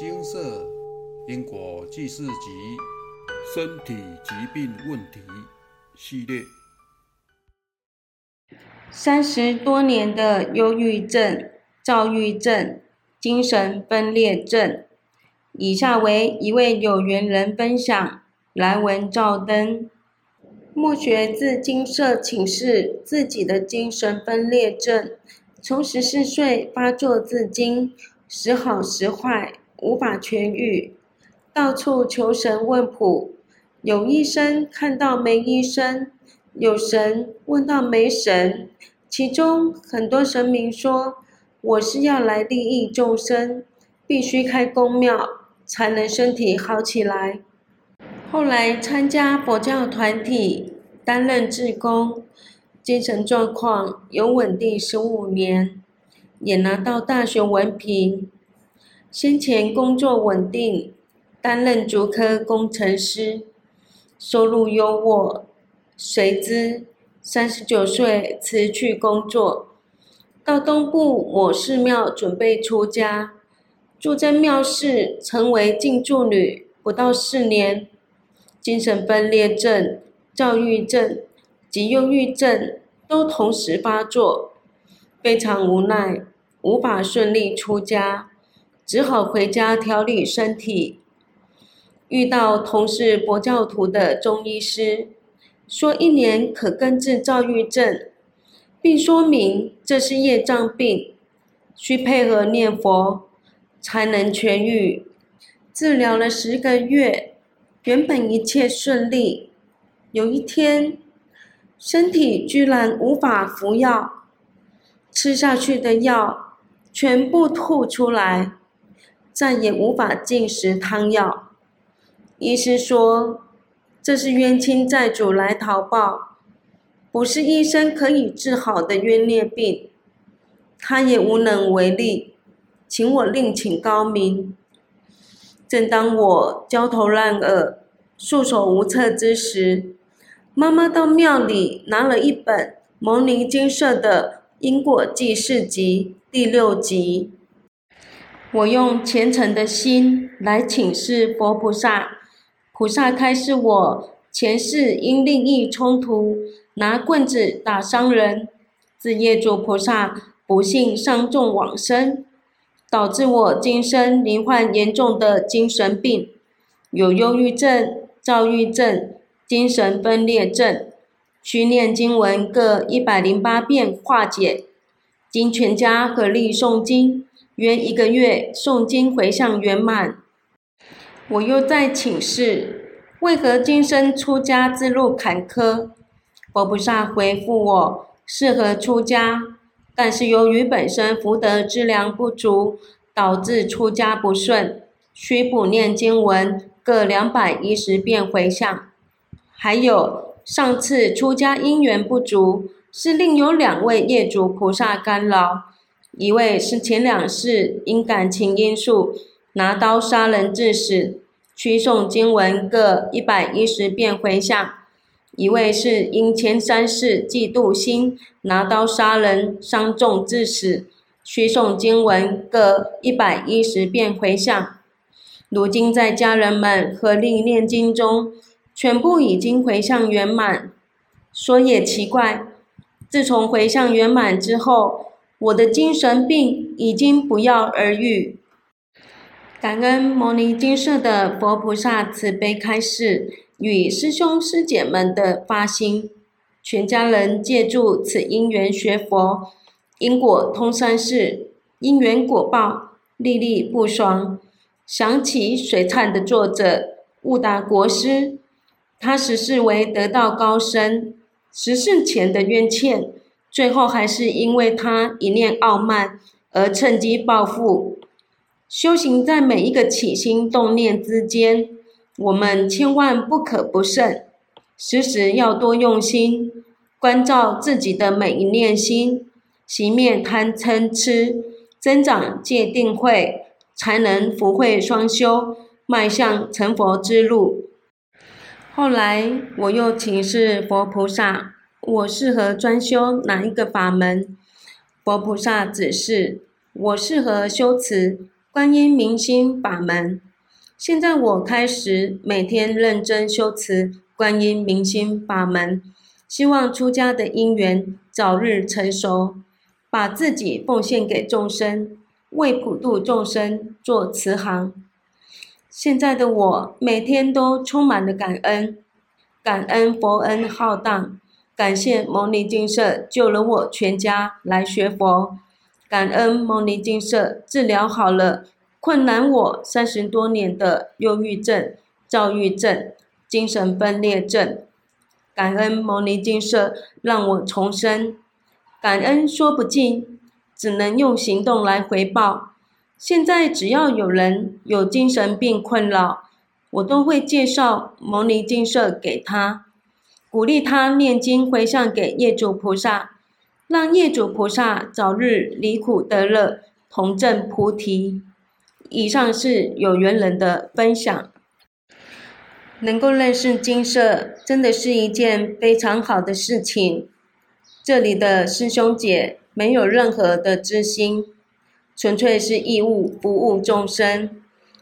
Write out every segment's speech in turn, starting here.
精舍因果记事集身体疾病问题系列。三十多年的忧郁症、躁郁症、精神分裂症。以下为一位有缘人分享：来文照灯。莫学自精舍请示自己的精神分裂症，从十四岁发作至今，时好时坏，无法痊愈，到处求神问卜，有医生看到没医生，有神问到没神。其中很多神明说：“我是要来利益众生，必须开公庙才能身体好起来。”后来参加佛教团体，担任志工，精神状况有稳定十五年，也拿到大学文凭。先前工作稳定，担任竹科工程师，收入优渥，随之三十九岁辞去工作，到东部某寺庙准备出家，住在庙室，成为净住女，不到四年。精神分裂症、躁郁症及忧郁症都同时发作，非常无奈，无法顺利出家，只好回家调理身体。遇到同是佛教徒的中医师，说一年可根治躁郁症，并说明这是业障病，需配合念佛才能痊愈。治疗了十个月。原本一切顺利，有一天，身体居然无法服药，吃下去的药全部吐出来，再也无法进食汤药。医师说，这是冤亲债主来讨报，不是医生可以治好的冤孽病，他也无能为力，请我另请高明。正当我焦头烂额、束手无策之时，妈妈到庙里拿了一本《牟尼经社》的《因果记事集》第六集。我用虔诚的心来请示佛菩萨，菩萨开示我前世因利益冲突，拿棍子打伤人，自业主菩萨不幸伤重往生。导致我今生罹患严重的精神病，有忧郁症、躁郁症、精神分裂症，需念经文各一百零八遍化解。经全家合力诵经，约一个月诵经回向圆满。我又在请示，为何今生出家之路坎坷？佛菩萨回复我：适合出家。但是由于本身福德资粮不足，导致出家不顺，需补念经文各两百一十遍回向。还有上次出家因缘不足，是另有两位业主菩萨干扰，一位是前两世因感情因素拿刀杀人致死，需诵经文各一百一十遍回向。一位是因前三世嫉妒心拿刀杀人伤重致死，需诵经文各一百一十遍回向。如今在家人们合力念经中，全部已经回向圆满。说也奇怪，自从回向圆满之后，我的精神病已经不药而愈。感恩摩尼金色的佛菩萨慈悲开示。与师兄师姐们的发心，全家人借助此因缘学佛，因果通三世，因缘果报，历历不爽。想起水忏的作者悟达国师，他十世为得道高僧，十世前的冤欠，最后还是因为他一念傲慢而趁机报复。修行在每一个起心动念之间。我们千万不可不慎，时时要多用心关照自己的每一念心，熄灭贪嗔痴，增长戒定慧，才能福慧双修，迈向成佛之路。后来我又请示佛菩萨，我适合专修哪一个法门？佛菩萨指示我适合修持。观音明心法门。现在我开始每天认真修持观音明心法门，希望出家的因缘早日成熟，把自己奉献给众生，为普度众生做慈航。现在的我每天都充满了感恩，感恩佛恩浩荡，感谢牟尼精舍救了我全家来学佛，感恩牟尼精舍治疗好了。困难我三十多年的忧郁症、躁郁症、精神分裂症，感恩牟尼金舍让我重生，感恩说不尽，只能用行动来回报。现在只要有人有精神病困扰，我都会介绍牟尼金舍给他，鼓励他念经回向给业主菩萨，让业主菩萨早日离苦得乐，同证菩提。以上是有缘人的分享，能够认识金色，真的是一件非常好的事情。这里的师兄姐没有任何的知心，纯粹是义务服务众生，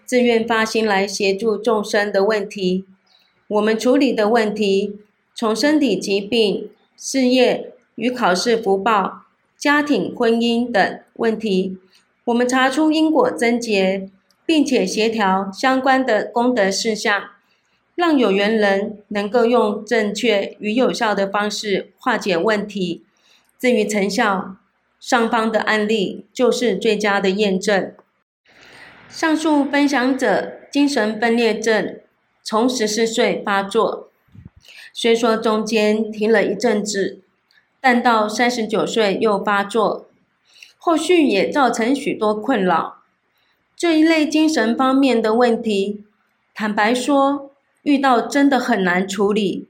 自愿发心来协助众生的问题。我们处理的问题，从身体疾病、事业与考试福报、家庭婚姻等问题。我们查出因果症结，并且协调相关的功德事项，让有缘人能够用正确与有效的方式化解问题。至于成效，上方的案例就是最佳的验证。上述分享者精神分裂症从十四岁发作，虽说中间停了一阵子，但到三十九岁又发作。后续也造成许多困扰。这一类精神方面的问题，坦白说，遇到真的很难处理。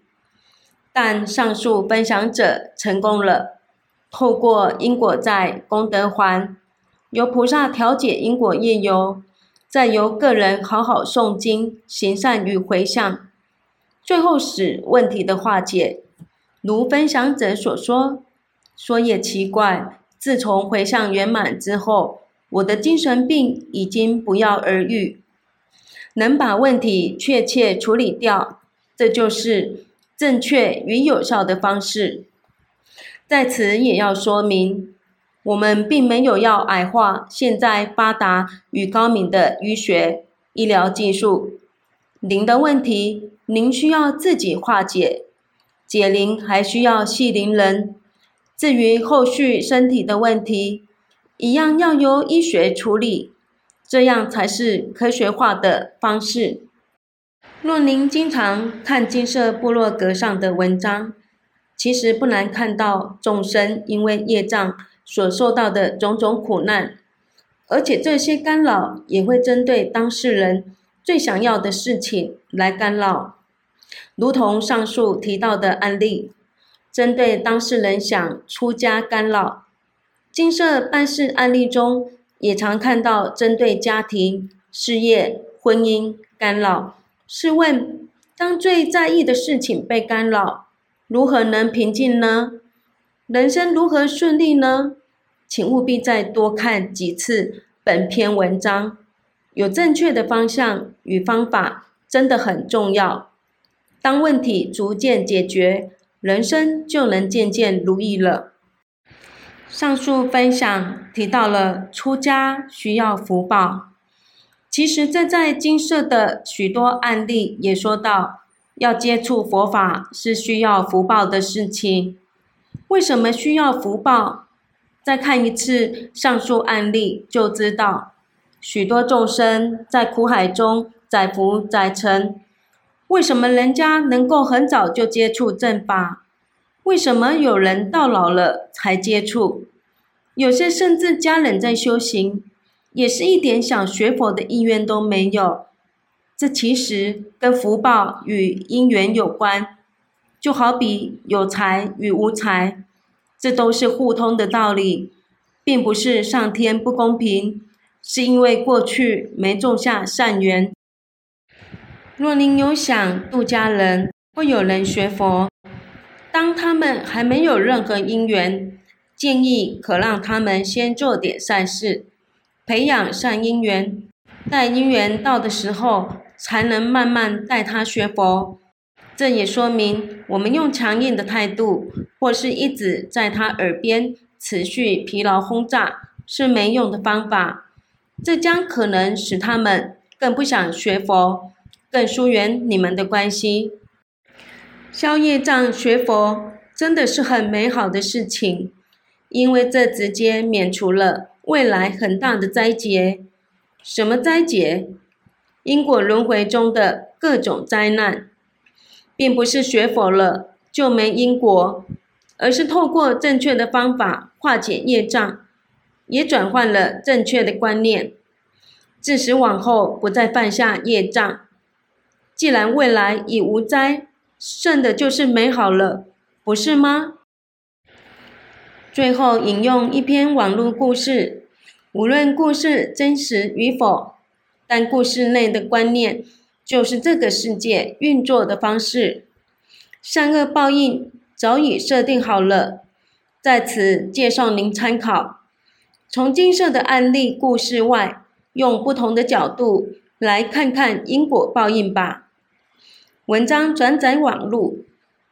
但上述分享者成功了，透过因果债功德还，由菩萨调解因果业由，再由个人好好诵经行善与回向，最后使问题的化解。如分享者所说，说也奇怪。自从回向圆满之后，我的精神病已经不药而愈，能把问题确切处理掉，这就是正确与有效的方式。在此也要说明，我们并没有要矮化现在发达与高明的医学医疗技术。您的问题，您需要自己化解，解铃还需要系铃人。至于后续身体的问题，一样要由医学处理，这样才是科学化的方式。若您经常看金色部落格上的文章，其实不难看到众生因为业障所受到的种种苦难，而且这些干扰也会针对当事人最想要的事情来干扰，如同上述提到的案例。针对当事人想出家干扰，金色办事案例中也常看到针对家庭、事业、婚姻干扰。试问，当最在意的事情被干扰，如何能平静呢？人生如何顺利呢？请务必再多看几次本篇文章，有正确的方向与方法真的很重要。当问题逐渐解决。人生就能渐渐如意了。上述分享提到了出家需要福报，其实这在金色的许多案例也说到，要接触佛法是需要福报的事情。为什么需要福报？再看一次上述案例就知道，许多众生在苦海中载浮载沉。为什么人家能够很早就接触正法？为什么有人到老了才接触？有些甚至家人在修行，也是一点想学佛的意愿都没有。这其实跟福报与因缘有关，就好比有财与无财，这都是互通的道理，并不是上天不公平，是因为过去没种下善缘。若您有想度家人或有人学佛，当他们还没有任何因缘，建议可让他们先做点善事，培养善因缘，待因缘到的时候，才能慢慢带他学佛。这也说明，我们用强硬的态度，或是一直在他耳边持续疲劳轰炸，是没用的方法。这将可能使他们更不想学佛，更疏远你们的关系。消业障学佛真的是很美好的事情，因为这直接免除了未来很大的灾劫。什么灾劫？因果轮回中的各种灾难。并不是学佛了就没因果，而是透过正确的方法化解业障，也转换了正确的观念，致使往后不再犯下业障。既然未来已无灾，剩的就是美好了，不是吗？最后引用一篇网络故事，无论故事真实与否，但故事内的观念。就是这个世界运作的方式，善恶报应早已设定好了，在此介绍您参考。从金色的案例故事外，用不同的角度来看看因果报应吧。文章转载网路，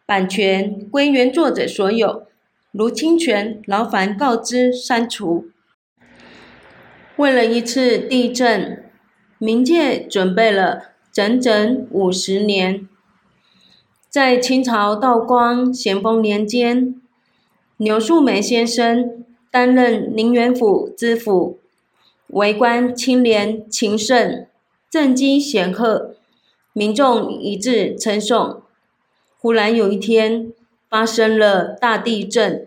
版权归原作者所有，如侵权劳烦告知删除。为了一次地震，冥界准备了。整整五十年，在清朝道光咸丰年间，牛树梅先生担任宁远府知府，为官清廉勤慎，政绩显赫，民众一致称颂。忽然有一天，发生了大地震，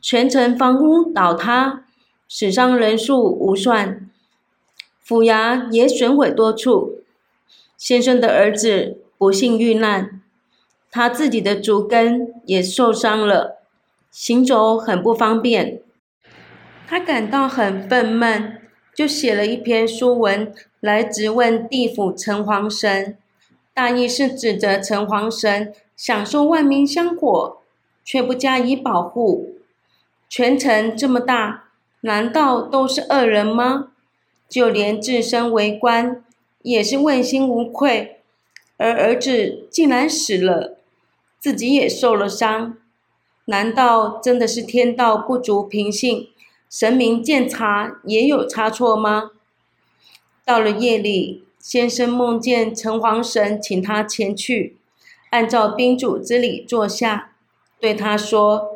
全城房屋倒塌，死伤人数无算，府衙也损毁多处。先生的儿子不幸遇难，他自己的足跟也受伤了，行走很不方便。他感到很愤懑，就写了一篇书文来质问地府城隍神，大意是指责城隍神享受万民香火，却不加以保护。全城这么大，难道都是恶人吗？就连自身为官。也是问心无愧，而儿子竟然死了，自己也受了伤，难道真的是天道不足平性，神明鉴察也有差错吗？到了夜里，先生梦见城隍神请他前去，按照宾主之礼坐下，对他说：“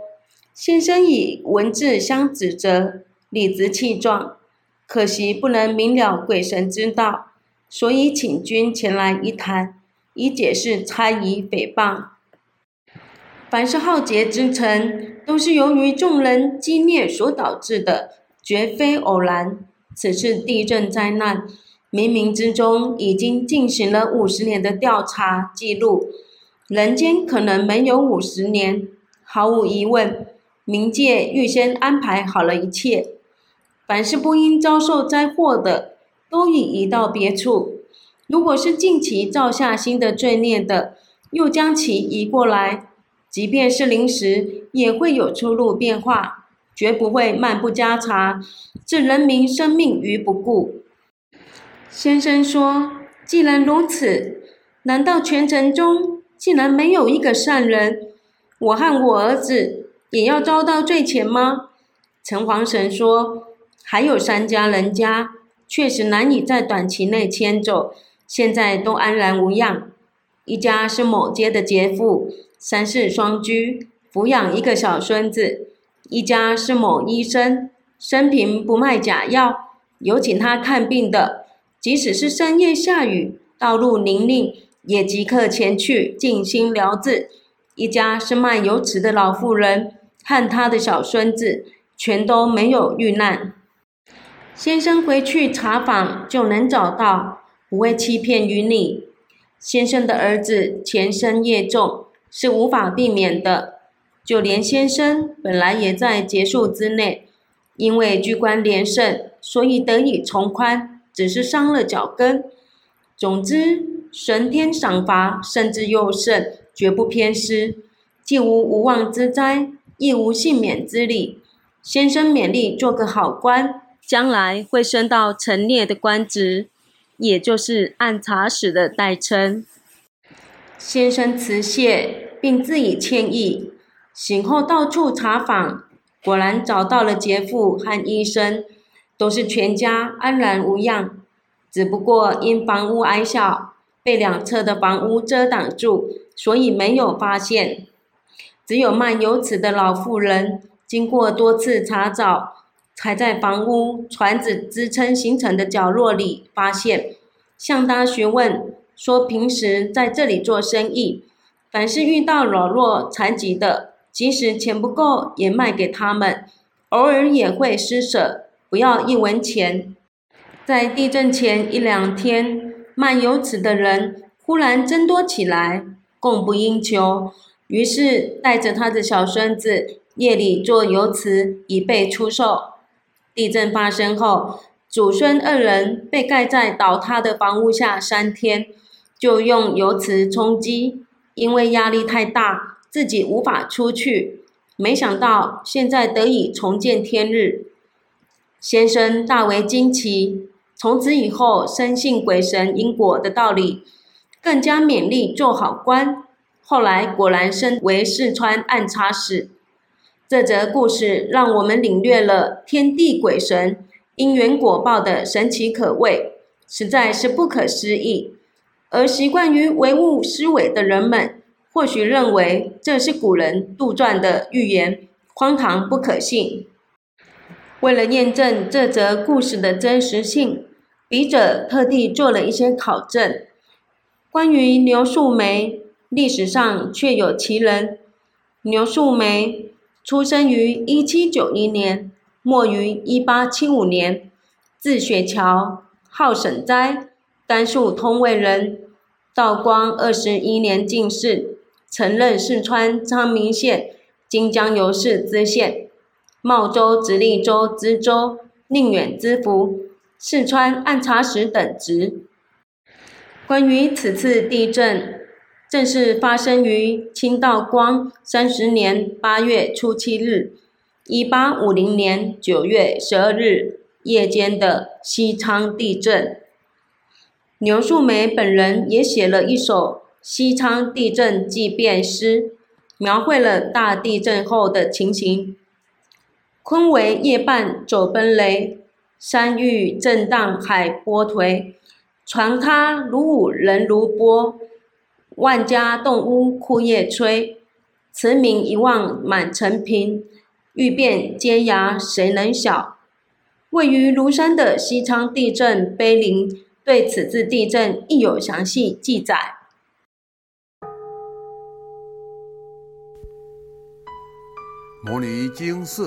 先生以文字相指责，理直气壮，可惜不能明了鬼神之道。”所以，请君前来一谈，以解释猜疑诽谤。凡是浩劫之成，都是由于众人积孽所导致的，绝非偶然。此次地震灾难，冥冥之中已经进行了五十年的调查记录，人间可能没有五十年。毫无疑问，冥界预先安排好了一切，凡是不应遭受灾祸的。都已移到别处。如果是近期造下新的罪孽的，又将其移过来，即便是临时，也会有出入变化，绝不会漫不加查，置人民生命于不顾。先生说：“既然如此，难道全城中竟然没有一个善人？我和我儿子也要遭到罪前吗？”城隍神说：“还有三家人家。”确实难以在短期内迁走，现在都安然无恙。一家是某街的杰父，三世双居，抚养一个小孙子；一家是某医生，生平不卖假药，有请他看病的，即使是深夜下雨，道路泥泞，也即刻前去静心疗治。一家是卖油纸的老妇人，和他的小孙子，全都没有遇难。先生回去查访就能找到，不会欺骗于你。先生的儿子前生业重，是无法避免的。就连先生本来也在劫数之内，因为居官连胜，所以得以从宽，只是伤了脚跟。总之，神天赏罚，甚至佑圣，绝不偏私，既无无妄之灾，亦无幸免之理。先生勉力做个好官。将来会升到陈列的官职，也就是按察使的代称。先生辞谢，并自以歉意。醒后到处查访，果然找到了杰父和医生，都是全家安然无恙。只不过因房屋矮小，被两侧的房屋遮挡住，所以没有发现。只有卖油瓷的老妇人，经过多次查找，才在房屋船子支撑形成的角落里发现。向他询问，说平时在这里做生意，凡是遇到老弱残疾的，即使钱不够也卖给他们，偶尔也会施舍，不要一文钱。在地震前一两天，卖油纸的人忽然增多起来，供不应求。于是带着他的小孙子夜里做油瓷，以备出售。地震发生后，祖孙二人被盖在倒塌的房屋下三天，就用油瓷充饥。因为压力太大，自己无法出去。没想到现在得以重见天日，先生大为惊奇。从此以后，深信鬼神因果的道理，更加勉励做好官。后来果然升为四川按察使。这则故事让我们领略了天地鬼神因缘果报的神奇可畏，实在是不可思议。而习惯于唯物思维的人们，或许认为这是古人杜撰的预言，荒唐不可信。为了验证这则故事的真实性，笔者特地做了一些考证。关于牛树梅。历史上确有其人，牛树梅出生于一七九一年，没于一八七五年，字雪桥，号沈斋，甘肃通渭人。道光二十一年进士，曾任四川昌明县金江油市知县、茂州直隶州知州、宁远知府、四川按察使等职。关于此次地震。正是发生于清道光三十年八月初七日，一八五零年九月十二日夜间的西昌地震。牛树梅本人也写了一首西昌地震纪变诗，描绘了大地震后的情形。坤为夜半走奔雷，山欲震荡海波颓，船塌如舞人如波。万家动屋哭夜催，慈名一望满城平。欲辨阶崖谁能晓？位于庐山的西昌地震碑林对此次地震亦有详细记载。摩尼经寺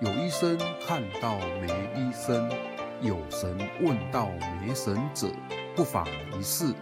有医生看到没医生，有神问到没神者，不妨一试。